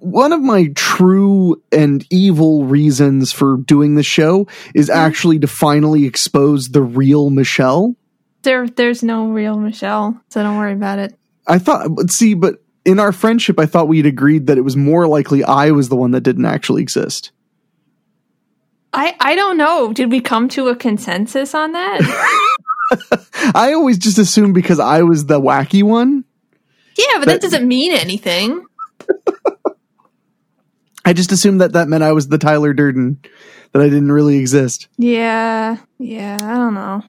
one of my true and evil reasons for doing the show is Mm-hmm. actually to finally expose the real Michelle. There, there's no real Michelle, so don't worry about it. I thought, but see, but in our friendship, I thought we'd agreed that it was more likely I was the one that didn't actually exist. I, I don't know. Did we come to a consensus on that? I always just assumed because I was the wacky one. yeah, but that That- doesn't mean anything. I just assumed that that meant I was the Tyler Durden, that I didn't really exist. Yeah, yeah, I don't know.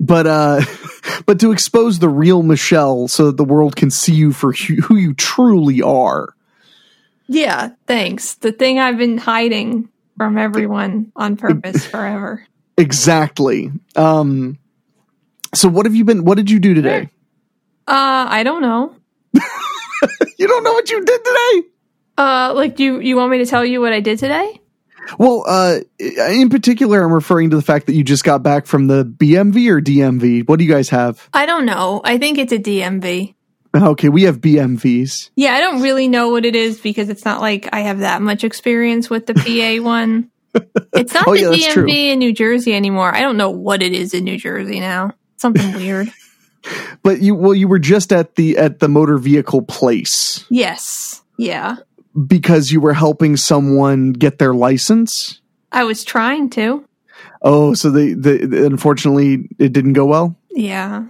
But uh, but to expose the real Michelle so that the world can see you for who who you truly are. Yeah, thanks. The thing I've been hiding from everyone on purpose forever. Exactly. Um. So what have you been? What did you do today? Uh, I don't know. You don't know what you did today. Uh, like, you, you want me to tell you what I did today? Well, uh, in particular, I'm referring to the fact that you just got back from the BMV or DMV. What do you guys have? I don't know. I think it's a DMV. Okay, we have BMVs. Yeah, I don't really know what it is because it's not like I have that much experience with the PA one. It's not Oh, the yeah, DMV true. in New Jersey anymore. I don't know what it is in New Jersey now. Something weird. But you, well, you were just at the at the motor vehicle place Yes. Yeah. Because you were helping someone get their license. I was trying to. Oh, so they, they unfortunately it didn't go well. Yeah.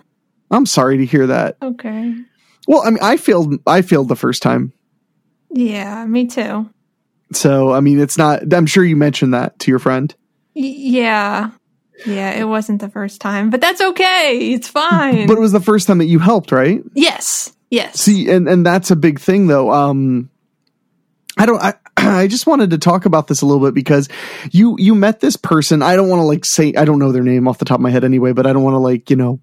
I'm sorry to hear that. Okay. Well, I mean, I failed. I failed the first time. Yeah, me too. So, I mean, it's not. I'm sure you mentioned that to your friend. Y- yeah. Yeah, it wasn't the first time, but that's okay. It's fine. But it was the first time that you helped, right? yes. Yes. See, and and that's a big thing, though. Um, I don't. I I just wanted to talk about this a little bit because you you met this person. I don't want to like say I don't know their name off the top of my head anyway, but I don't want to like you know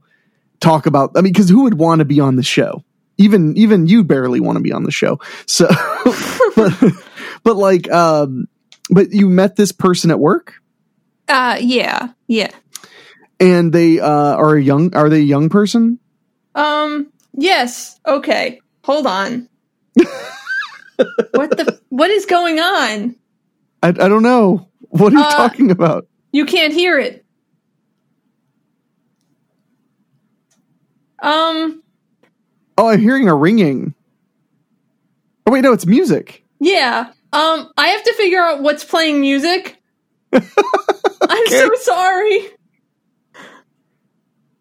talk about. I mean, because who would want to be on the show? Even even you barely want to be on the show. So, but, but like, um, but you met this person at work, uh yeah. Yeah. and they uh, are a young. Are they a young person? Um yes. Okay. Hold on. what the what is going on? I I don't know. What are you Uh, talking about? You can't hear it. Um Oh, I'm hearing a ringing. Oh wait, no, it's music. yeah. Um I have to figure out what's playing music. I'm so sorry.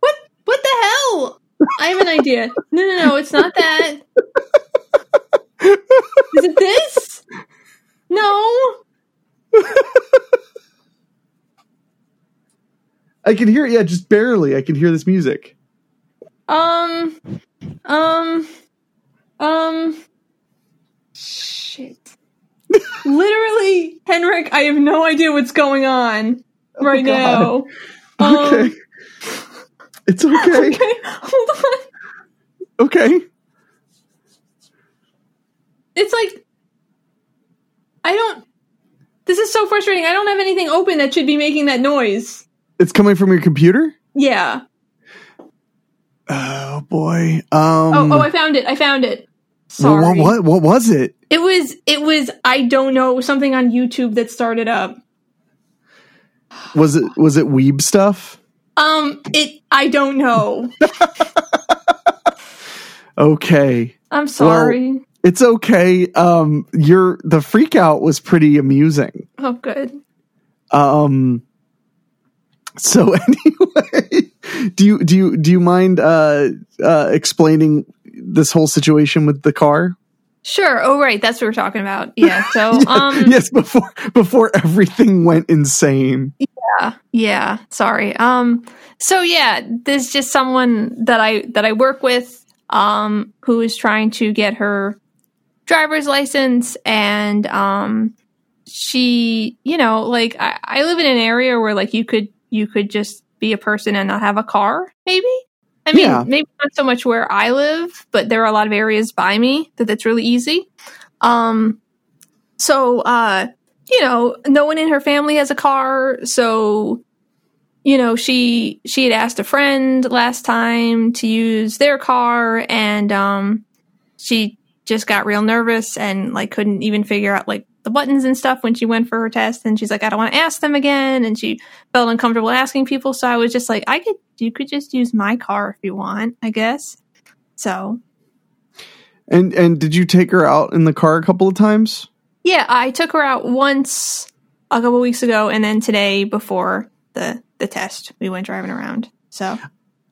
What what the hell? I have an idea. No no no, it's not that. Is it this? No. I can hear it. Yeah, just barely. I can hear this music. Um, um, um, shit. Literally, Henrik, I have no idea what's going on right now. Um, Okay, it's okay. okay, hold on. Okay. It's like, I don't, this is so frustrating. I don't have anything open that should be making that noise. It's coming from your computer. Yeah. Oh boy. Um. Oh, oh, I found it. I found it. Sorry. what, what? What was it? It was, it was, I don't know, something on YouTube that started up. Was it? Was it weeb stuff? Um, it, I don't know. Okay. I'm sorry. It's okay. Um. Your the freak out was pretty amusing. oh, good. Um. So anyway, do you do you do you mind uh uh explaining this whole situation with the car? Sure. Oh, right. That's what we're talking about. Yeah. So, um, yes, before before everything went insane. yeah, yeah. Sorry. Um, so yeah, there's just someone that I that I work with, um, who is trying to get her driver's license and um she you know like I, I live in an area where like you could you could just be a person and not have a car maybe i mean Yeah. maybe not so much where i live but there are a lot of areas by me that that's really easy um so uh you know no one in her family has a car so you know she she had asked a friend last time to use their car and um she just got real nervous and like couldn't even figure out like the buttons and stuff when she went for her test. And she's like i don't want to ask them again. And she felt uncomfortable asking people. So i was just like i could you could just use my car if you want i guess. So. And and did you take her out in the car a couple of times? yeah i took her out once a couple weeks ago and then today before the the test we went driving around. So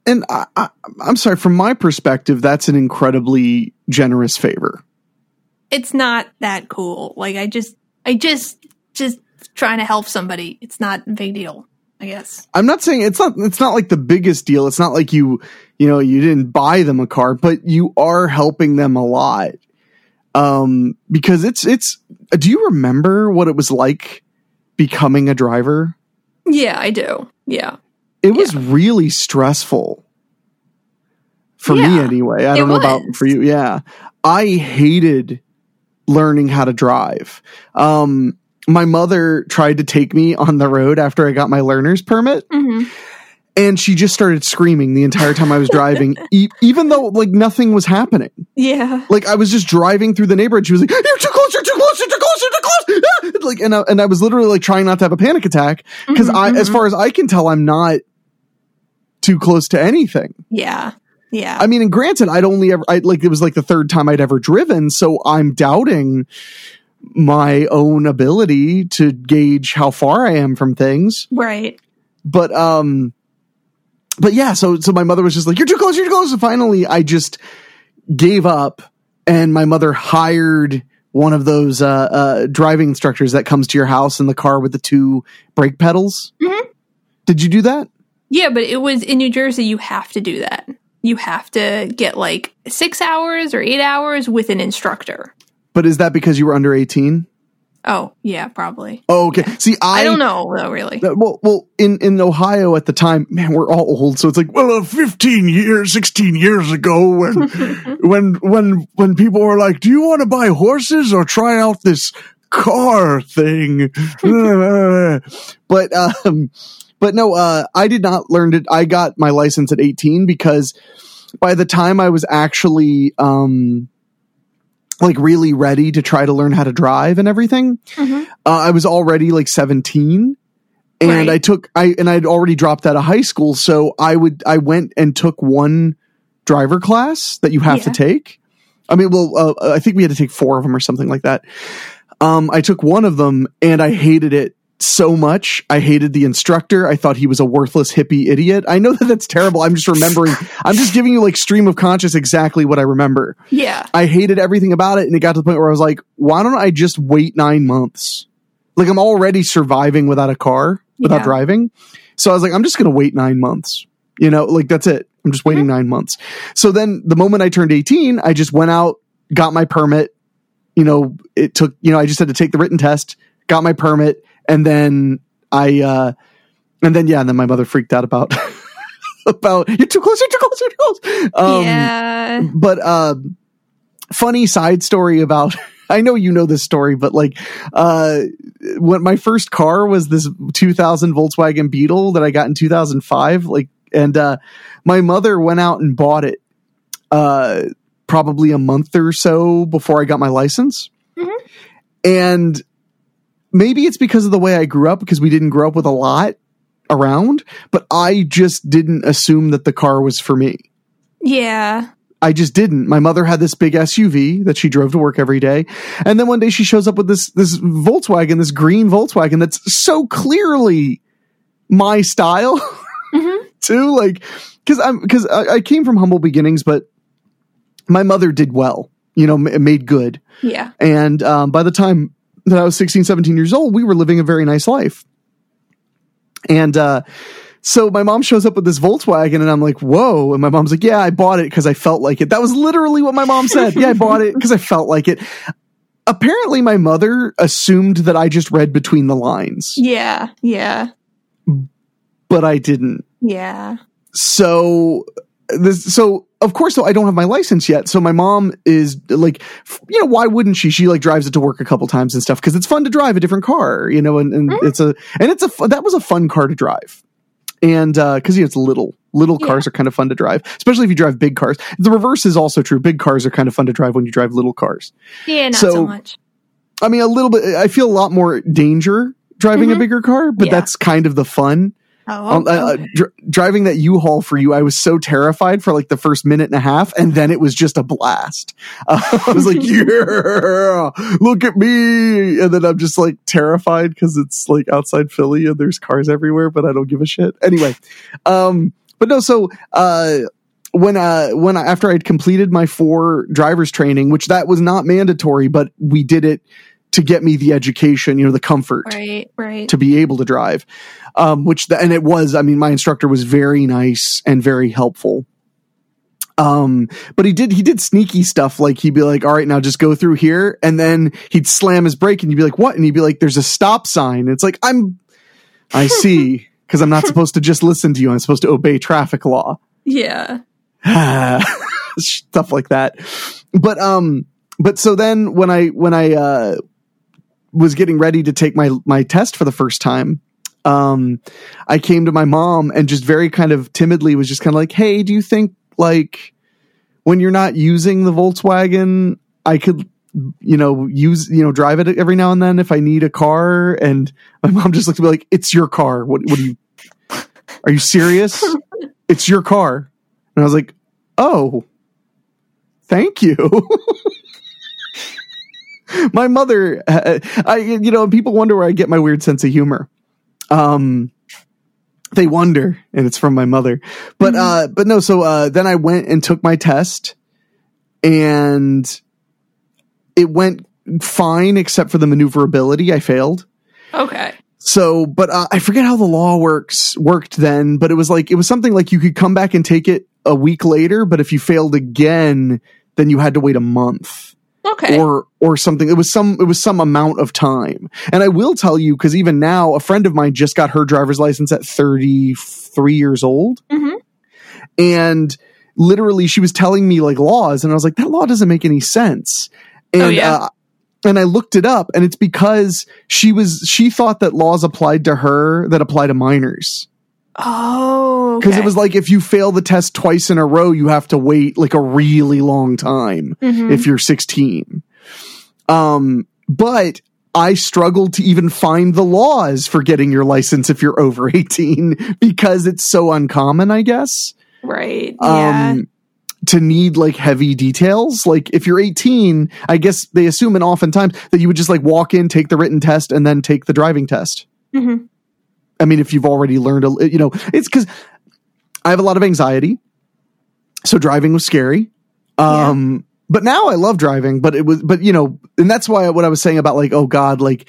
And I, I, I'm sorry, from my perspective, that's an incredibly generous favor. it's not that cool. Like I just I just just trying to help somebody. It's not a big deal, I guess. I'm not saying it's not it's not like the biggest deal. It's not like you you know you didn't buy them a car, but you are helping them a lot. Um, because it's it's. Do you remember what it was like becoming a driver? Yeah, I do. Yeah. It was really stressful for me anyway. I don't know about for you. Yeah, I hated learning how to drive. Um, my mother tried to take me on the road after I got my learner's permit. hmm and she just started screaming the entire time I was driving, e- even though like nothing was happening. Yeah. Like I was just driving through the neighborhood. She was like, "You're too close! You're too close! You're too close! You're too close!" Ah! Like, and I, and I was literally like trying not to have a panic attack because Mhm, I, as mhm. far as I can tell, I'm not too close to anything. Yeah. Yeah. I mean, and granted, I'd only ever I, like it was like the third time I'd ever driven, so I'm doubting my own ability to gauge how far I am from things right. but um but yeah so so my mother was just like you're too close you're too close and finally i just gave up and my mother hired one of those uh, uh driving instructors that comes to your house in the car with the two brake pedals Mhm. did you do that Yeah, but it was in New Jersey you have to do that. You have to get like 6 hours or 8 hours with an instructor. but is that because you were under 18 Oh, yeah, probably. oh okay see i I, don't know though really. Well, well, in in Ohio at the time, man, we're all old, so it's like, well, uh, fifteen years, sixteen years ago, when when when when people were like, "Do you want to buy horses or try out this car thing?" but um, but no, uh, I did not learn it. I got my license at eighteen because by the time I was actually um like really ready to try to learn how to drive and everything, Mhm. uh, I was already like 17 and Right. I took I and I'd already dropped out of high school so I would I went and took one driver class that you have to take. I mean well uh, I think we had to take four of them or something like that. Um I took one of them and I hated it so much. I hated the instructor. I thought he was a worthless hippie idiot. I know that that's terrible. I'm just remembering. I'm just giving you like stream of conscious exactly what I remember. Yeah. I hated everything about it, and it got to the point where I was like, why don't I just wait nine months? Like I'm already surviving without a car, without Yeah. driving. So I was like, I'm just gonna wait nine months. You know, like that's it. I'm just waiting mm-hmm. nine months. So then the moment I turned 18, I just went out, got my permit. You know, it took, you know, I just had to take the written test, got my permit, and then I uh and then yeah, and then my mother freaked out about about you're too close, you're too close, you're too close. Um, yeah. but uh funny side story about I know you know this story, but like uh when my first car was this 2000 Volkswagen Beetle that I got in 2005 like and uh my mother went out and bought it uh probably a month or so before I got my license. Mhm. And maybe it's because of the way I grew up because we didn't grow up with a lot around, but I just didn't assume that the car was for me. Yeah. I just didn't. My mother had this big SUV that she drove to work every day. And then one day she shows up with this this Volkswagen, this green Volkswagen that's so clearly my style Mhm. too. Like cuz I'm cuz I, I came from humble beginnings, but my mother did well, you know, ma- made good. Yeah. And um, by the time that I was 16, 17 years old, we were living a very nice life. And uh, so my mom shows up with this Volkswagen and I'm like, whoa. And my mom's like, yeah, I bought it because I felt like it. That was literally what my mom said. yeah, I bought it because I felt like it. Apparently, my mother assumed that I just read between the lines, Yeah, yeah, but I didn't. yeah. So this, so of course, though, I don't have my license yet. So my mom is like, you know, why wouldn't she? She like drives it to work a couple times and stuff because it's fun to drive a different car, you know, and, and Mhm. it's a, and it's a, that was a fun car to drive. And, uh, cause you know, it's little, little Yeah. cars are kind of fun to drive, especially if you drive big cars. The reverse is also true. Big cars are kind of fun to drive when you drive little cars. Yeah, not So- so much. I mean, a little bit, I feel a lot more danger driving a Mhm. bigger car, but Yeah. that's kind of the fun. Oh, Um, uh, uh, dr- driving that U-Haul for you, I was so terrified for like the first minute and a half, and then it was just a blast. Uh, I was like, "Yeah, look at me!" And then I'm just like terrified because it's like outside Philly and there's cars everywhere, but I don't give a shit. Anyway, um, but no, so uh, when uh, when I, after I'd completed my four drivers training, which that was not mandatory, but we did it to get me the education, you know, the comfort right, right. to be able to drive. Um, which the, and it was, I mean, my instructor was very nice and very helpful. Um, but he did he did sneaky stuff like he'd be like, "All right, now just go through here," and then he'd slam his brake, and you'd be like, "What?" And he'd be like, "There's a stop sign." It's like I'm, I see, because I'm not supposed to just listen to you. I'm supposed to obey traffic law yeah. stuff like that. But um, but so then when I when I uh was getting ready to take my my test for the first time, um, I came to my mom and just very kind of timidly was just kind of like, "Hey, do you think like when you're not using the Volkswagen, I could." You know, use you know, drive it every now and then if I need a car. And my mom just looked at me like, "It's your car. What? What do you? Are you serious? it's your car." And I was like, "Oh, thank you." my mother, uh, I you know, people wonder where I get my weird sense of humor. Um, they wonder, and it's from my mother. But uh, but no. So uh, then I went and took my test, and it went fine except for the maneuverability. I failed. Okay. So, but uh, I forget how the law works worked then, but it was like it was something like you could come back and take it a week later, but if you failed again, then you had to wait a month Okay. or or something. It was some it was some amount of time. And I will tell you because even now, a friend of mine just got her driver's license at thirty three years old, Mhm. and literally she was telling me like laws, and I was like, that law doesn't make any sense. And Oh, yeah. uh, and I looked it up, and it's because she was she thought that laws applied to her that apply to minors oh, because okay. it was like if you fail the test twice in a row, you have to wait like a really long time Mhm. if you're 16. Um, but I struggled to even find the laws for getting your license if you're over 18 because it's so uncommon, I guess. right. Yeah. Um, to need like heavy details. Like if you're 18, I guess they assume and oftentimes that you would just like walk in, take the written test, and then take the driving test. Mhm. I mean, if you've already learned, a, you know, it's because I have a lot of anxiety, so driving was scary. Um, but now I love driving. But it was, but you know, and that's why what I was saying about like, oh God, like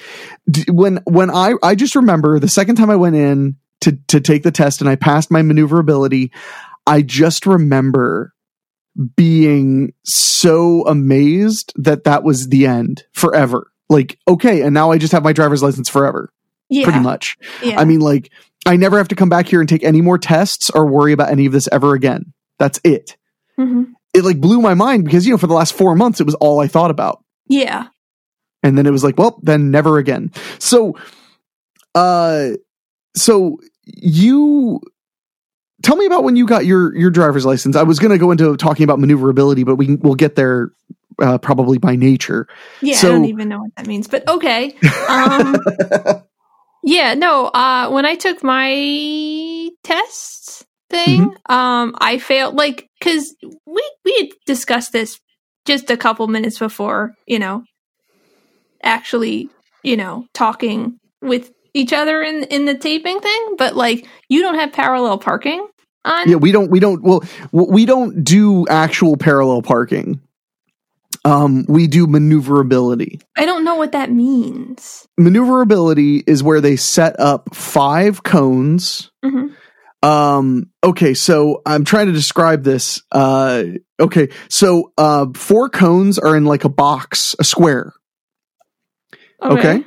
d- when when I I just remember the second time I went in to to take the test and I passed my maneuverability, I just remember being so amazed that that was the end forever. Like, okay, and now I just have my driver's license forever, yeah. pretty much. Yeah. I mean, like, I never have to come back here and take any more tests or worry about any of this ever again. That's it. Mhm. It like blew my mind because, you know, for the last four months, it was all I thought about. yeah. And then it was like, well, then never again. So, uh, so you tell me about when you got your, your driver's license. I was going to go into talking about maneuverability, but we can, we'll get there, uh, probably by nature. Yeah. So- I don't even know what that means, but okay. Um, yeah. No. Uh, when I took my test thing, Mm-hmm. um, I failed. Like, because we we had discussed this just a couple minutes before, you know, actually, you know, talking with each other in in the taping thing. But like, you don't have parallel parking on. Yeah, we don't we don't well we don't do actual parallel parking. Um, we do maneuverability. I don't know what that means. Maneuverability is where they set up five cones Mhm. Um, okay, so I'm trying to describe this. Uh, okay, so uh, four cones are in like a box, a square. Okay.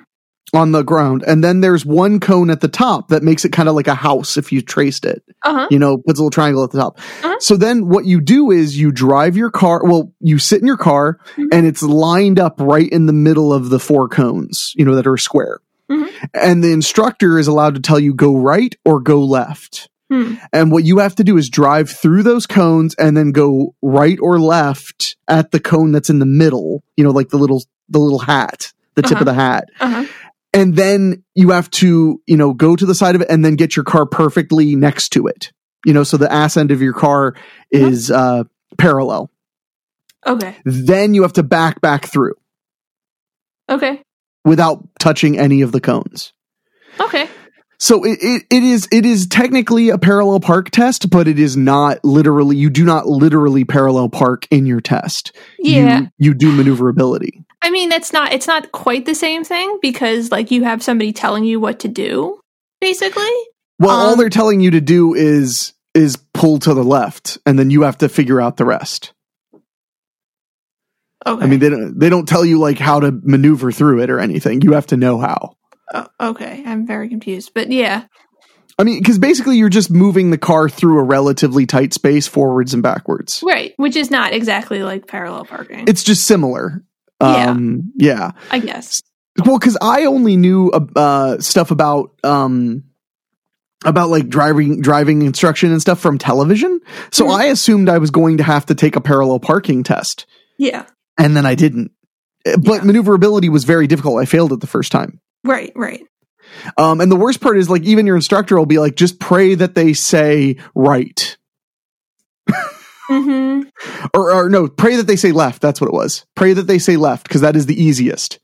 On the ground. And then there's one cone at the top that makes it kind of like a house if you traced it. Uh huh. You know, puts a little triangle at the top. Uh-huh. So then what you do is you drive your car, well, you sit in your car Mhm. and it's lined up right in the middle of the four cones, you know, that are square. Mhm. And the instructor is allowed to tell you go right or go left. Hmm. And what you have to do is drive through those cones and then go right or left at the cone that's in the middle, you know, like the little the little hat, the tip Uh-huh. of the hat. Uh huh. And then you have to, you know, go to the side of it and then get your car perfectly next to it. You know, so the ass end of your car is uh parallel. Okay. Then you have to back back through Okay. without touching any of the cones. Okay. So it, it, it is it is technically a parallel park test, but it is not literally you do not literally parallel park in your test. Yeah. You, you do maneuverability. I mean, that's not. It's not quite the same thing because, like, you have somebody telling you what to do, basically. Well, all Um, they're telling you to do is is pull to the left and then you have to figure out the rest. Okay. I mean they don't they don't tell you like how to maneuver through it or anything. You have to know how. Oh, okay. I'm very confused, but yeah. I mean, because basically you're just moving the car through a relatively tight space forwards and backwards. Right. Which is not exactly like parallel parking. It's just similar. Yeah. Um, yeah. I guess. Well, because I only knew uh, stuff about um, about like driving driving instruction and stuff from television, so Mhm. I assumed I was going to have to take a parallel parking test, Yeah. and then I didn't. Uh, But Yeah. maneuverability was very difficult. I failed it the first time. Right. Right. Um, and the worst part is like even your instructor will be like, just pray that they say right, Mm-hmm. or, or no, pray that they say left. That's what it was. Pray that they say left because that is the easiest.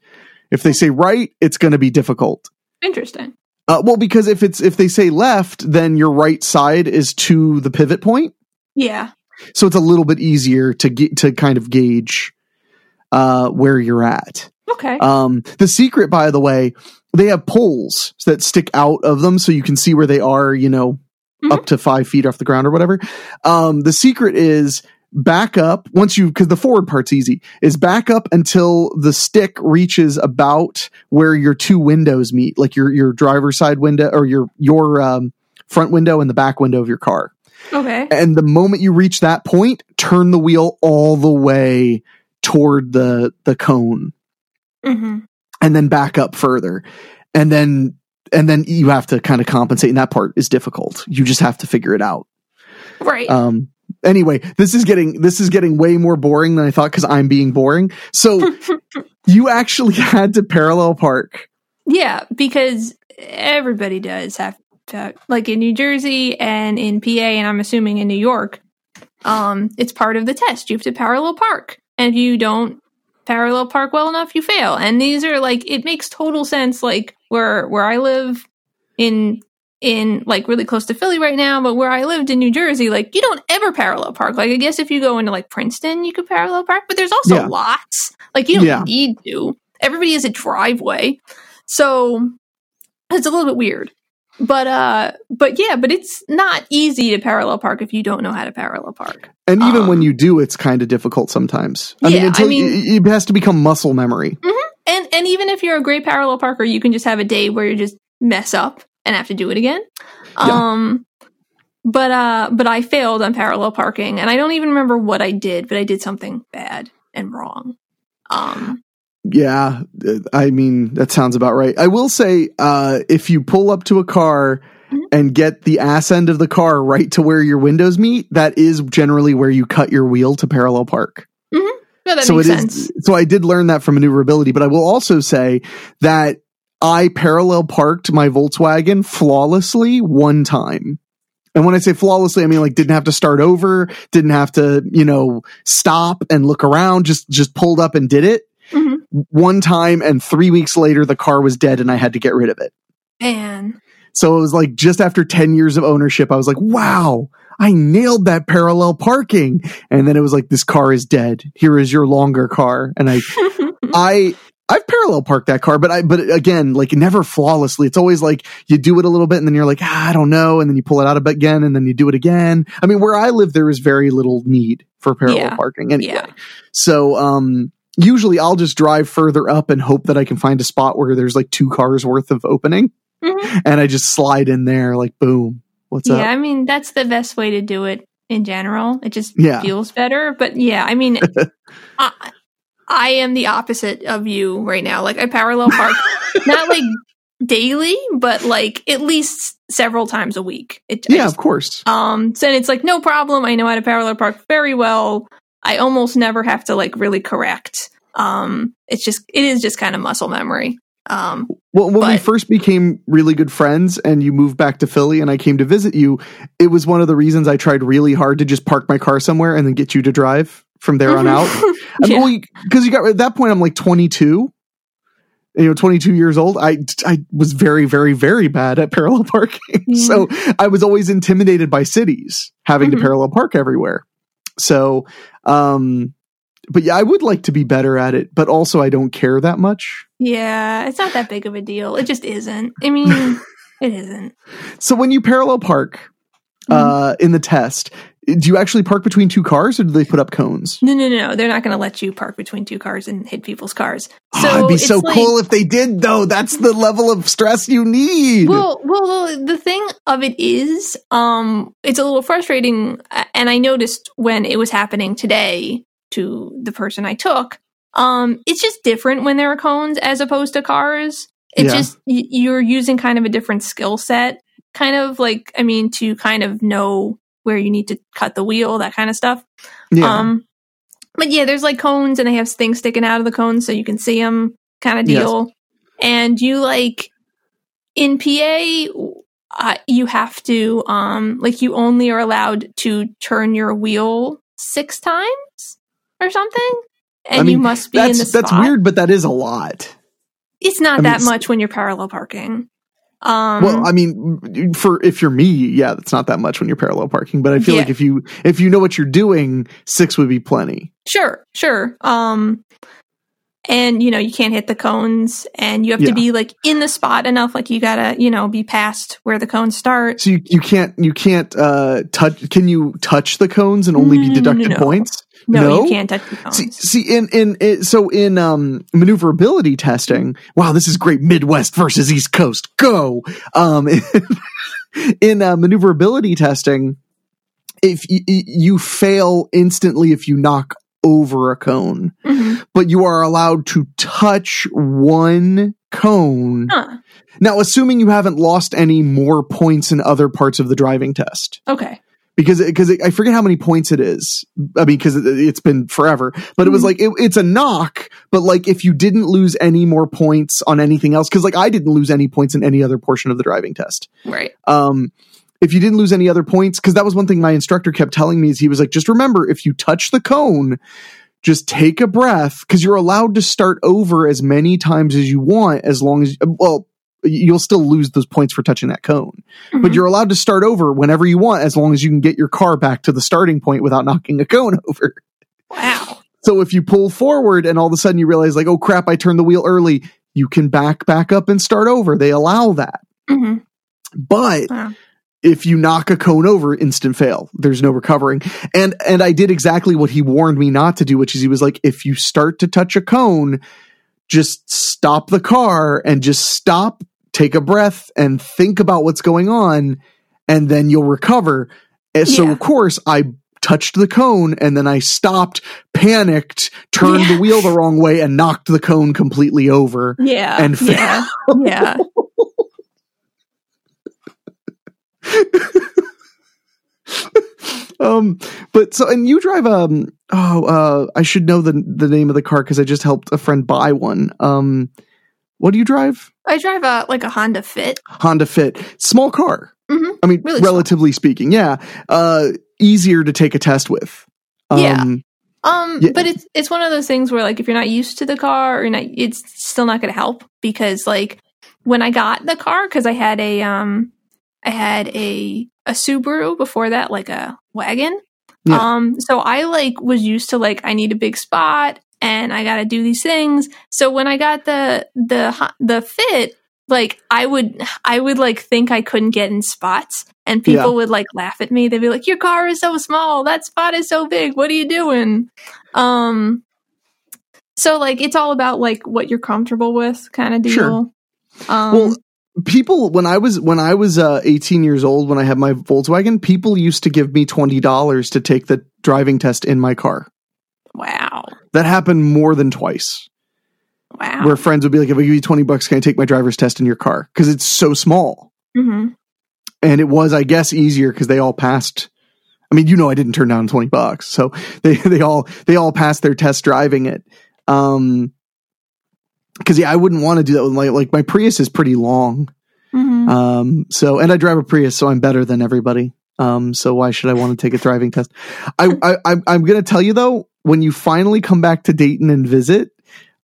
If they say right, it's going to be difficult. Interesting. Uh, well, because if it's if they say left, then your right side is to the pivot point, Yeah. so it's a little bit easier to get to kind of gauge uh, where you're at. Okay. Um, the secret, by the way, they have poles that stick out of them, so you can see where they are. You know, Mhm. up to five feet off the ground or whatever. Um, the secret is back up once you because the forward part's easy is back up until the stick reaches about where your two windows meet like your your driver's side window or your your um, front window and the back window of your car okay. and the moment you reach that point turn the wheel all the way toward the the cone Mm-hmm. and then back up further and then and then you have to kind of compensate and that part is difficult. You just have to figure it out. Right. um anyway this is getting this is getting way more boring than i thought because i'm being boring. So you actually had to parallel park. Yeah, because everybody does have to, like in New Jersey and in PA, and I'm assuming in New York, um, it's part of the test. You have to parallel park, and if you don't parallel park well enough, you fail. And these are like it makes total sense. Like where where I live in in like really close to Philly right now, but where I lived in New Jersey, like you don't ever parallel park. Like I guess if you go into like Princeton, you could parallel park, but there's also Yeah. lots. Like you don't Yeah. need to. Everybody has a driveway. So it's a little bit weird. But uh but yeah, but it's not easy to parallel park if you don't know how to parallel park. and even Um, when you do it's kind of difficult sometimes i Yeah, mean I mean- it, it has to become muscle memory And and even if you're a great parallel parker, you can just have a day where you just mess up and have to do it again. Yeah. Um but uh but I failed on parallel parking and I don't even remember what I did, but I did something bad and wrong. Um yeah i mean that sounds about right i will say uh if you pull up to a car Mhm. and get the ass end of the car right to where your windows meet that is generally where you cut your wheel to parallel park that so makes it is. So I did learn that from maneuverability, but I will also say that I parallel parked my Volkswagen flawlessly one time. And when I say flawlessly, I mean like didn't have to start over, didn't have to, you know, stop and look around, just just pulled up and did it Mhm. one time and 3 weeks later the car was dead and I had to get rid of it. Man. So it was like just after 10 years of ownership I was like, "Wow, I nailed that parallel parking." And then it was like this car is dead. Here is your longer car. And I I I've parallel parked that car, but I, but again, like never flawlessly. It's always like you do it a little bit and then you're like, ah, I don't know. And then you pull it out a bit again and then you do it again. I mean, where I live, there is very little need for parallel Yeah. parking anyway. Yeah. So, um, usually I'll just drive further up and hope that I can find a spot where there's like two cars worth of opening Mhm. and I just slide in there like, boom, what's yeah, up? Yeah, I mean that's the best way to do it in general. It just Yeah. feels better. But yeah, I mean, I, I am the opposite of you right now. Like I parallel park, not like daily, but like at least several times a week. It, Yeah, just- of course. um, so it's like no problem. I know how to parallel park very well. I almost never have to like really correct. Um, it's just it is just kind of muscle memory. Um, Well, when we first became really good friends and you moved back to Philly and I came to visit you, it was one of the reasons I tried really hard to just park my car somewhere and then get you to drive from there on out. I Yeah. mean, because you got at that point, I'm like 22, you know, 22 years old. I I was very, very, very bad at parallel parking, Yeah. so I was always intimidated by cities having Mhm. to parallel park everywhere. So, um, but yeah, I would like to be better at it, but also I don't care that much. yeah, it's not that big of a deal. It just isn't. I mean, it isn't. So when you parallel park uh, in the test, do you actually park between two cars or do they put up cones? No, no, no. They're not going to let you park between two cars and hit people's cars. So oh, it'd be so like- cool if they did, though. That's the level of stress you need. Well, well, the thing of it is, um, it's a little frustrating, and I noticed when it was happening today to the person I took. Um, it's just different when there are cones as opposed to cars. It's Yeah. just you're using kind of a different skill set, kind of like I mean, to kind of know where you need to cut the wheel, that kind of stuff. yeah. Um, but yeah, there's like cones and they have things sticking out of the cones so you can see them kind of Yes. deal. And you like in PA, uh, you have to, um, like you only are allowed to turn your wheel six times or something. And I mean, you must be in that's the spot. that's weird, but that is a lot. It's not I that it's- much when you're parallel parking. Um, well, I mean, for if you're me, yeah, that's not that much when you're parallel parking. But I feel Yeah. like if you if you know what you're doing, six would be plenty. Sure, sure. Um and you know, you can't hit the cones and you have Yeah. to be like in the spot enough like you got to, you know, be past where the cones start. So you, you can't you can't uh touch. Can you touch the cones and only be No, no, no, deducted no. points? No, No? you can't touch the cones. See, see, in in it, so in um, maneuverability testing. Wow, this is great. Midwest versus East Coast. Go. Um, in uh, maneuverability testing, if y- you fail instantly if you knock over a cone, Mhm. but you are allowed to touch one cone. Huh. Now, assuming you haven't lost any more points in other parts of the driving test Okay. Because because I forget how many points it is. I mean, because it, it's been forever, but it was Mhm. like it, it's a knock. But like, if you didn't lose any more points on anything else, because like I didn't lose any points in any other portion of the driving test. Right. Um, if you didn't lose any other points, because that was one thing my instructor kept telling me is he was like, just remember if you touch the cone. Just take a breath because you're allowed to start over as many times as you want, as long as, well, you'll still lose those points for touching that cone but Mhm. you're allowed to start over whenever you want as long as you can get your car back to the starting point without knocking a cone over. wow. So if you pull forward and all of a sudden you realize like, oh crap, I turned the wheel early, you can back back up and start over. They allow that. hmm But Wow. if you knock a cone over, instant fail. There's no recovering. And and I did exactly what he warned me not to do, which is he was like, if you start to touch a cone, just stop the car and just stop, take a breath, and think about what's going on, and then you'll recover. And so Yeah. of course I touched the cone and then I stopped, panicked, turned Yeah. the wheel the wrong way, and knocked the cone completely over. Yeah. And yeah. yeah. Um, but so and you drive um oh uh I should know the the name of the car because I just helped a friend buy one. Um, what do you drive? I drive a like a Honda Fit. Honda Fit, small car. Mhm. I mean, Really small. relatively speaking, yeah. Uh, easier to take a test with. Um, Yeah. Um, Yeah. but it's it's one of those things where like if you're not used to the car or not, it's still not going to help because like when I got the car because I had a um I had a a Subaru before that like a wagon. Yeah. Um, so I like was used to like I need a big spot and I got to do these things. So when I got the the the fit, like I would I would like think I couldn't get in spots and people Yeah. would like laugh at me. They'd be like, "Your car is so small. That spot is so big. What are you doing?" Um so like it's all about like what you're comfortable with kind of deal. Sure. Um well, people when I was when I was uh, 18 years old when I had my Volkswagen, people used to give me twenty dollars to take the driving test in my car. wow. That happened more than twice. Wow. Where friends would be like, "If I give you twenty bucks, can I take my driver's test in your car?" Because it's so small, hmm and it was, I guess, easier because they all passed. I mean, you know, I didn't turn down twenty bucks, so they they all they all passed their test driving it. Um, because yeah, I wouldn't want to do that with my like my Prius is pretty long. hmm Um, so, and I drive a Prius, so I'm better than everybody. Um, so why should I want to take a driving test? I, I, I'm, I'm going to tell you though, when you finally come back to Dayton and visit,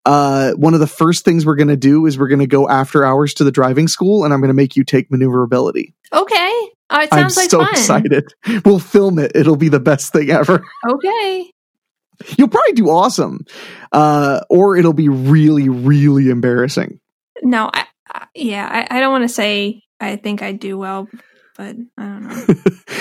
uh, one of the first things we're going to do is we're going to go after hours to the driving school and I'm going to make you take maneuverability. Okay. Uh, it I'm sounds like so fun. excited. We'll film it. It'll be the best thing ever. Okay. You'll probably do awesome. Uh, or it'll be really, really embarrassing. No, I, I yeah, I, I don't want to say I think I do well, but I don't know.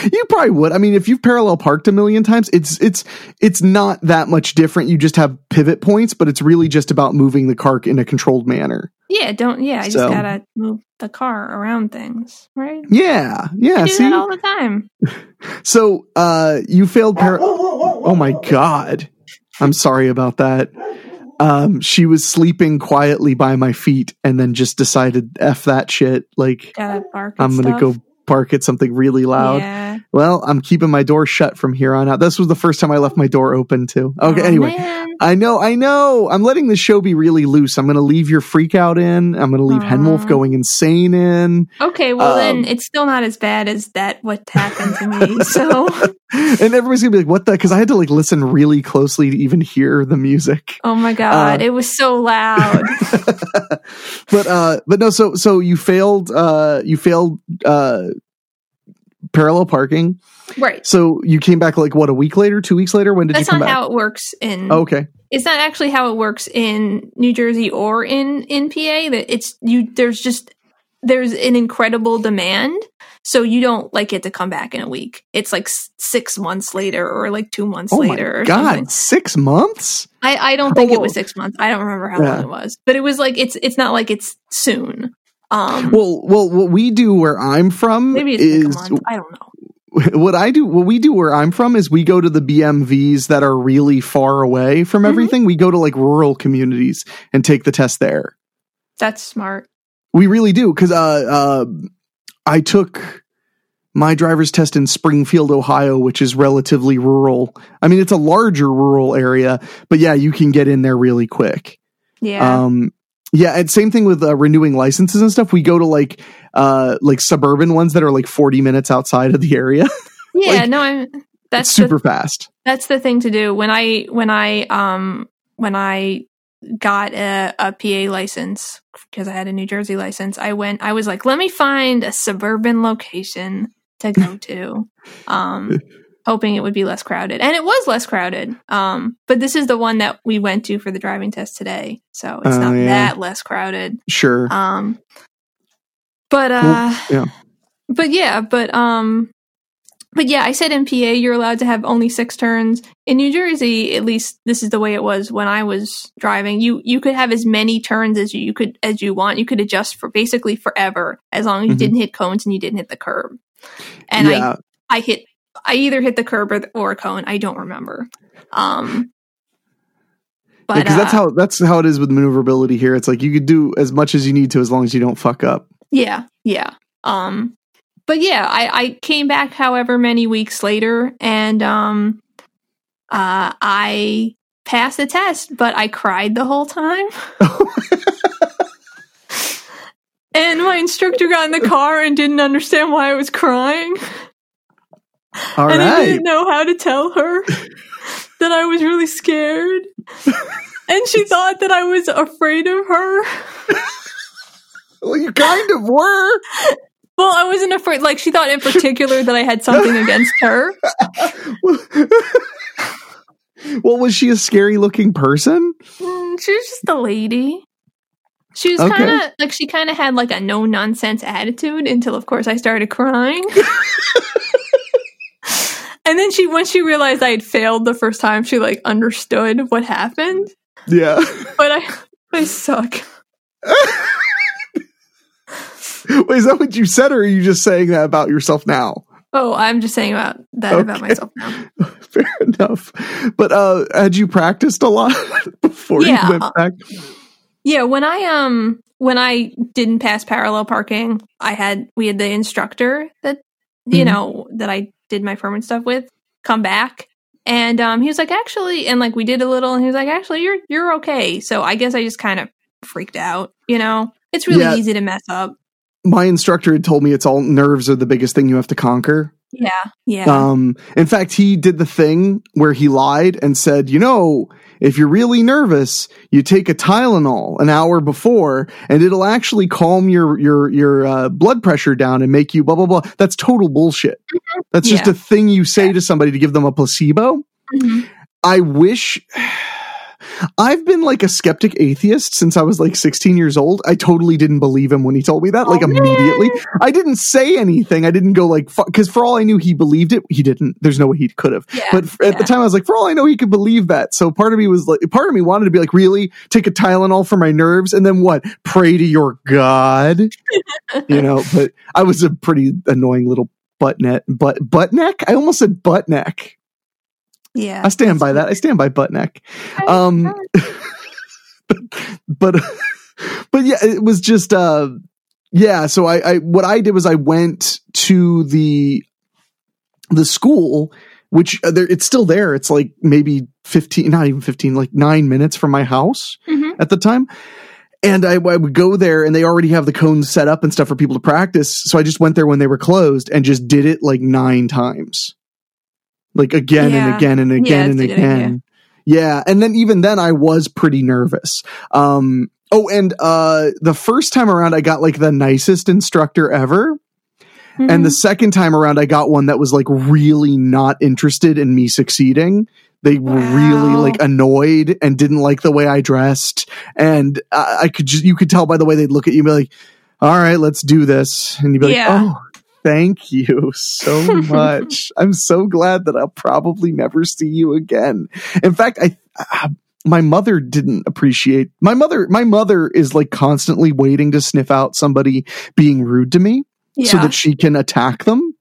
you probably would. I mean, if you've parallel parked a million times, it's it's it's not that much different. You just have pivot points, but it's really just about moving the car in a controlled manner. yeah, don't. Yeah, I So- just gotta move the car around things, right? Yeah, yeah. I do See, that all the time. so uh, you failed. Par- oh my god, I'm sorry about that. Um, she was sleeping quietly by my feet, and then just decided f that shit. Like. I'm gonna stuff. go bark at something really loud. Yeah. Well, I'm keeping my door shut from here on out. This was the first time I left my door open too. Okay, Oh, anyway. man. I know, I know. I'm letting the show be really loose. I'm going to leave your freak out in. I'm going to leave. Henwolf going insane in. Okay, well Um, then it's still not as bad as that. What happened to me? So, And everybody's going to be like, what the? Because I had to like listen really closely to even hear the music. oh my god, Uh, it was so loud. but, uh, but no, so, so you failed, uh, you failed, uh, parallel parking. right. So you came back like what, a week later, two weeks later? When did That's you come not how it works in. Oh, okay. it's not actually how it works in New Jersey or in in PA. That it's you. There's just there's an incredible demand, so you don't like get to come back in a week. It's like six months later or like two months Oh later. God. something. Six months? I I don't think Oh, it was six months. I don't remember how Yeah. long it was, but it was like it's it's not like it's soon. Um, Well, well, what we do where I'm from maybe it's is like a month. I don't know. what I do, what we do where I'm from is we go to the BMVs that are really far away from Mhm. everything. We go to like rural communities and take the test there. That's smart. We really do because uh, uh, I took my driver's test in Springfield, Ohio, which is relatively rural. I mean, it's a larger rural area, but yeah, you can get in there really quick. Yeah. Um, yeah, and same thing with uh, renewing licenses and stuff. We go to like uh like suburban ones that are like 40 minutes outside of the area. yeah. like, no, I'm. That's the super fast. that's the thing to do when i when i um when i got a, a pa license because i had a new jersey license i went i was like let me find a suburban location to go to um hoping it would be less crowded and it was less crowded um but this is the one that we went to for the driving test today so it's Oh, not yeah. that less crowded Sure. um but uh Well, yeah. but yeah but um but yeah i said in pa you're allowed to have only six turns in new jersey at least this is the way it was when i was driving you you could have as many turns as you, you could as you want you could adjust for basically forever as long as you Mhm. didn't hit cones and you didn't hit the curb and yeah. i i hit i either hit the curb or, the, or a cone i don't remember um but because that's uh, how that's how it is with maneuverability here. It's like you could do as much as you need to as long as you don't fuck up. Yeah, yeah. Um but yeah, I I came back however many weeks later and um uh I passed the test, but I cried the whole time. and my instructor got in the car and didn't understand why I was crying. All and I didn't know how to tell her that I was really scared. and she thought that I was afraid of her. Well, you kind of were. Well, I wasn't afraid. Like she thought in particular that I had something against her. well, was she a scary looking person? Mm, she was just a lady. She was Okay. kind of like she kind of had like a no nonsense attitude until, of course, I started crying. and then she, once she realized I had failed the first time, she like understood what happened. Yeah. But I, I suck. Wait, is that what you said, or are you just saying that about yourself now? Oh, I'm just saying about that about myself now. Fair enough. But uh had you practiced a lot before Yeah. you went back? Yeah, when I um when I didn't pass parallel parking, I had we had the instructor that you Mhm. know that I did my permit stuff with come back, and um he was like actually, and like we did a little, and he was like actually you're you're okay. So I guess I just kind of freaked out. You know, it's really Yeah. easy to mess up. My instructor had told me it's all nerves are the biggest thing you have to conquer. Yeah, yeah, Um, in fact, he did the thing where he lied and said, you know, if you're really nervous, you take a Tylenol an hour before and it'll actually calm your, your, your, uh, blood pressure down and make you blah, blah, blah. That's total bullshit. That's just Yeah. a thing you say to somebody to give them a placebo. Mhm. I wish I've been like a skeptic atheist since I was like 16 years old. I totally didn't believe him when he told me that, like Oh, man. immediately. I didn't say anything. I didn't go like, because for all I knew, he believed it. He didn't. There's no way he could have. yeah. But f- at the time, I was like, for all I know, he could believe that. So part of me was like, part of me wanted to be like, really take a Tylenol for my nerves and then what? Pray to your God, you know. But I was a pretty annoying little butt net, butt butt neck. I almost said butt neck. Yeah, I stand by that. I stand by butt neck. Um, but, but, but yeah, it was just, uh, yeah. So I, I, what I did was I went to the, the school, which uh, there, it's still there. It's like maybe 15, not even 15, like nine minutes from my house Mhm. at the time. And I, I would go there and they already have the cones set up and stuff for people to practice. So I just went there when they were closed and just did it like nine times. Like again and again and again it's and a good idea. again. Yeah. And then even then I was pretty nervous. Um, oh, and, uh, the first time around I got like the nicest instructor ever. And Mhm. the second time around, I got one that was like really not interested in me succeeding. They were really like annoyed and didn't like the way I dressed. And I, I could just, you could tell by the way they'd look at you and be like, all right, let's do this. And you'd be like, Yeah. oh, thank you so much. I'm so glad that I'll probably never see you again. In fact, I, uh, my mother didn't appreciate my mother. My mother is like constantly waiting to sniff out somebody being rude to me yeah. so that she can attack them.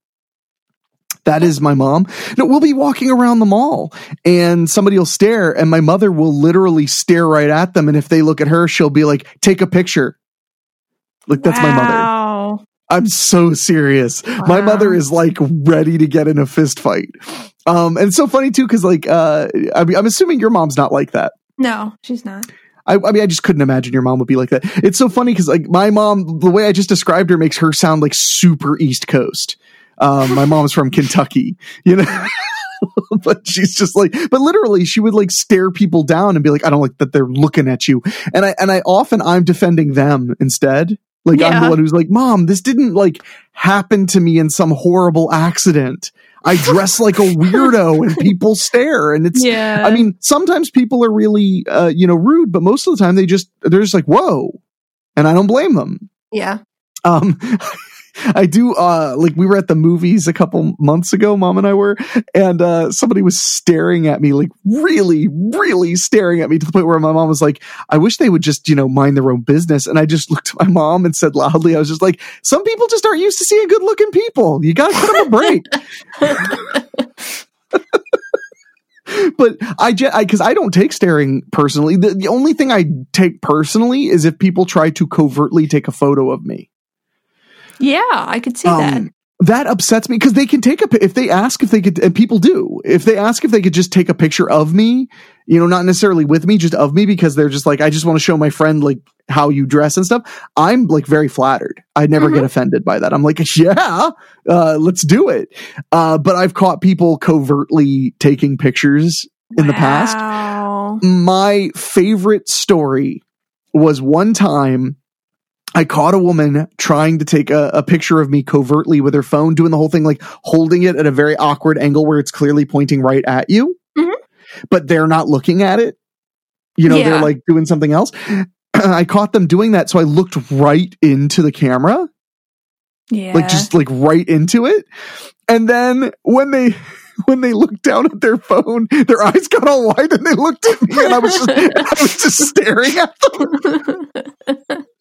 That is my mom. No, we'll be walking around the mall and somebody will stare and my mother will literally stare right at them. And if they look at her, she'll be like, take a picture. Like that's my mother. Wow. I'm so serious. My mother is like ready to get in a fist fight. Um, and it's so funny too, cause like, uh, I mean, I'm assuming your mom's not like that. No, she's not. I, I mean, I just couldn't imagine your mom would be like that. It's so funny because like my mom, the way I just described her makes her sound like super East Coast. Um, my mom's from Kentucky, you know, but she's just like, but literally she would like stare people down and be like, I don't like that they're looking at you. And I, and I often I'm defending them instead. Like I'm the one who's like, mom, this didn't like happen to me in some horrible accident. I dress like a weirdo and people stare and it's, Yeah. I mean, sometimes people are really, uh, you know, rude, but most of the time they just, they're just like, whoa. And I don't blame them. yeah. Um, I do, uh, like we were at the movies a couple months ago, mom and I were, and, uh, somebody was staring at me, like really, really staring at me to the point where my mom was like, I wish they would just, you know, mind their own business. And I just looked at my mom and said loudly, I was just like, some people just aren't used to seeing good looking people. You gotta cut them a break. but I just because I don't take staring personally. The, the only thing I take personally is if people try to covertly take a photo of me. Yeah, I could see that. Um, that upsets me because they can take a if they ask if they could and people do. If they ask if they could just take a picture of me you know not necessarily with me just of me because they're just like i just want to show my friend like how you dress and stuff i'm like very flattered. I never Mhm. get offended by that. I'm like yeah uh, let's do it. Uh, but i've caught people covertly taking pictures in the past. My favorite story was one time I caught a woman trying to take a, a picture of me covertly with her phone, doing the whole thing like holding it at a very awkward angle where it's clearly pointing right at you. Mhm. but they're not looking at it. You know, Yeah. they're like doing something else. I caught them doing that, so I looked right into the camera, Yeah. like just like right into it. And then when they when they looked down at their phone, their eyes got all wide and they looked at me and I was just I was just staring at them.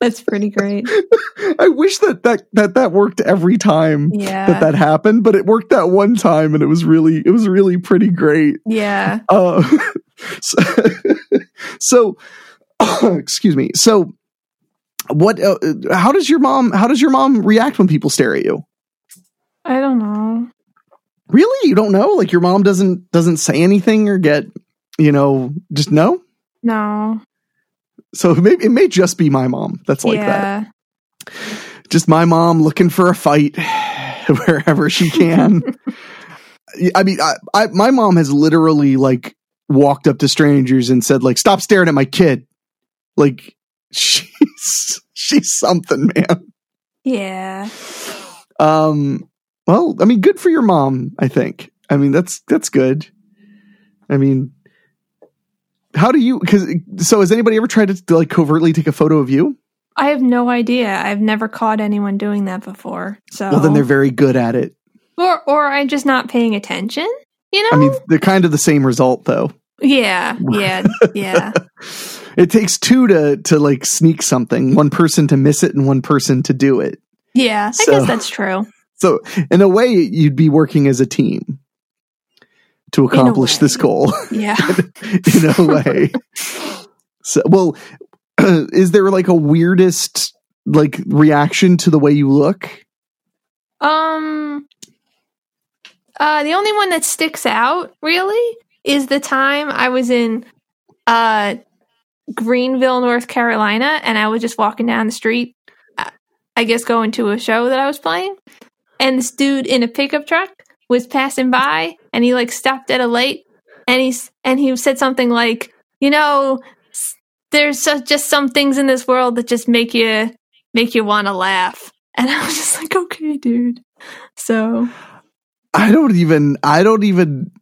That's pretty great. I wish that that that, that worked every time Yeah. that that happened, but it worked that one time and it was really it was really pretty great. yeah. Uh, so, so excuse me. So what uh, how does your mom how does your mom react when people stare at you? I don't know. Really? You don't know? Like your mom doesn't doesn't say anything or get, you know, just no? No. So it may, it may just be my mom that's like that. Just my mom looking for a fight wherever she can. I mean, I, I my mom has literally like walked up to strangers and said like stop staring at my kid. Like she's she's something, man. Yeah. Um well, I mean good for your mom, I think. I mean that's that's good. I mean how do you cuz so has anybody ever tried to like covertly take a photo of you? I have no idea. I've never caught anyone doing that before. So Well, then they're very good at it. or or I'm just not paying attention. You know? I mean, they're kind of the same result though. yeah, yeah, yeah. It takes two to to like sneak something, one person to miss it and one person to do it. Yeah, I guess that's true. So, in a way, you'd be working as a team to accomplish this goal Yeah. in a way. so, well, is there like a weirdest like reaction to the way you look? Um uh the only one that sticks out really is the time I was in uh Greenville, North Carolina and I was just walking down the street uh, I guess going to a show that I was playing and this dude in a pickup truck was passing by and he like stopped at a light and he's and he said something like, "You know, there's just some things in this world that just make you make you want to laugh." And I was just like, "Okay, dude." So, I don't even. I don't even.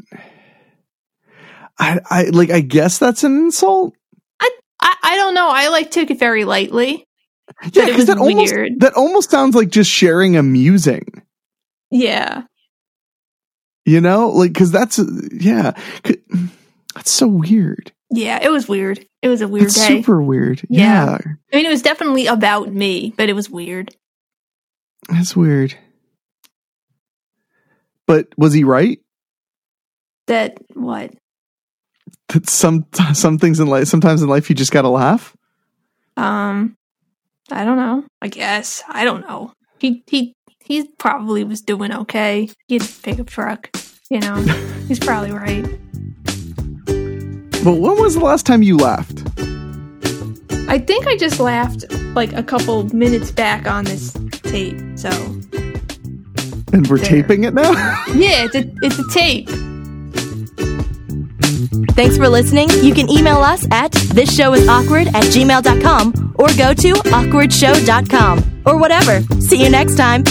I, I like. I guess that's an insult. I I don't know. I like took it very lightly. Yeah, it 'cause was that almost that almost sounds like just sharing amusing. Yeah. You know, like because that's yeah, that's so weird. Yeah, it was weird. It was a weird It's day. super weird. Yeah. Yeah. I mean, it was definitely about me, but it was weird. that's weird. But was he right? That what? That some some things in life, sometimes in life, you just gotta laugh. Um, I don't know. I guess I don't know. He he he probably was doing okay. He had a pickup truck. You know, he's probably right. But when was the last time you laughed? I think I just laughed like a couple minutes back on this tape. So And we're There. taping it now. yeah, it's a it's a tape. Thanks for listening. You can email us at thisshowis awkward at gmail.com or go to awkwardshow.com or whatever. See you next time.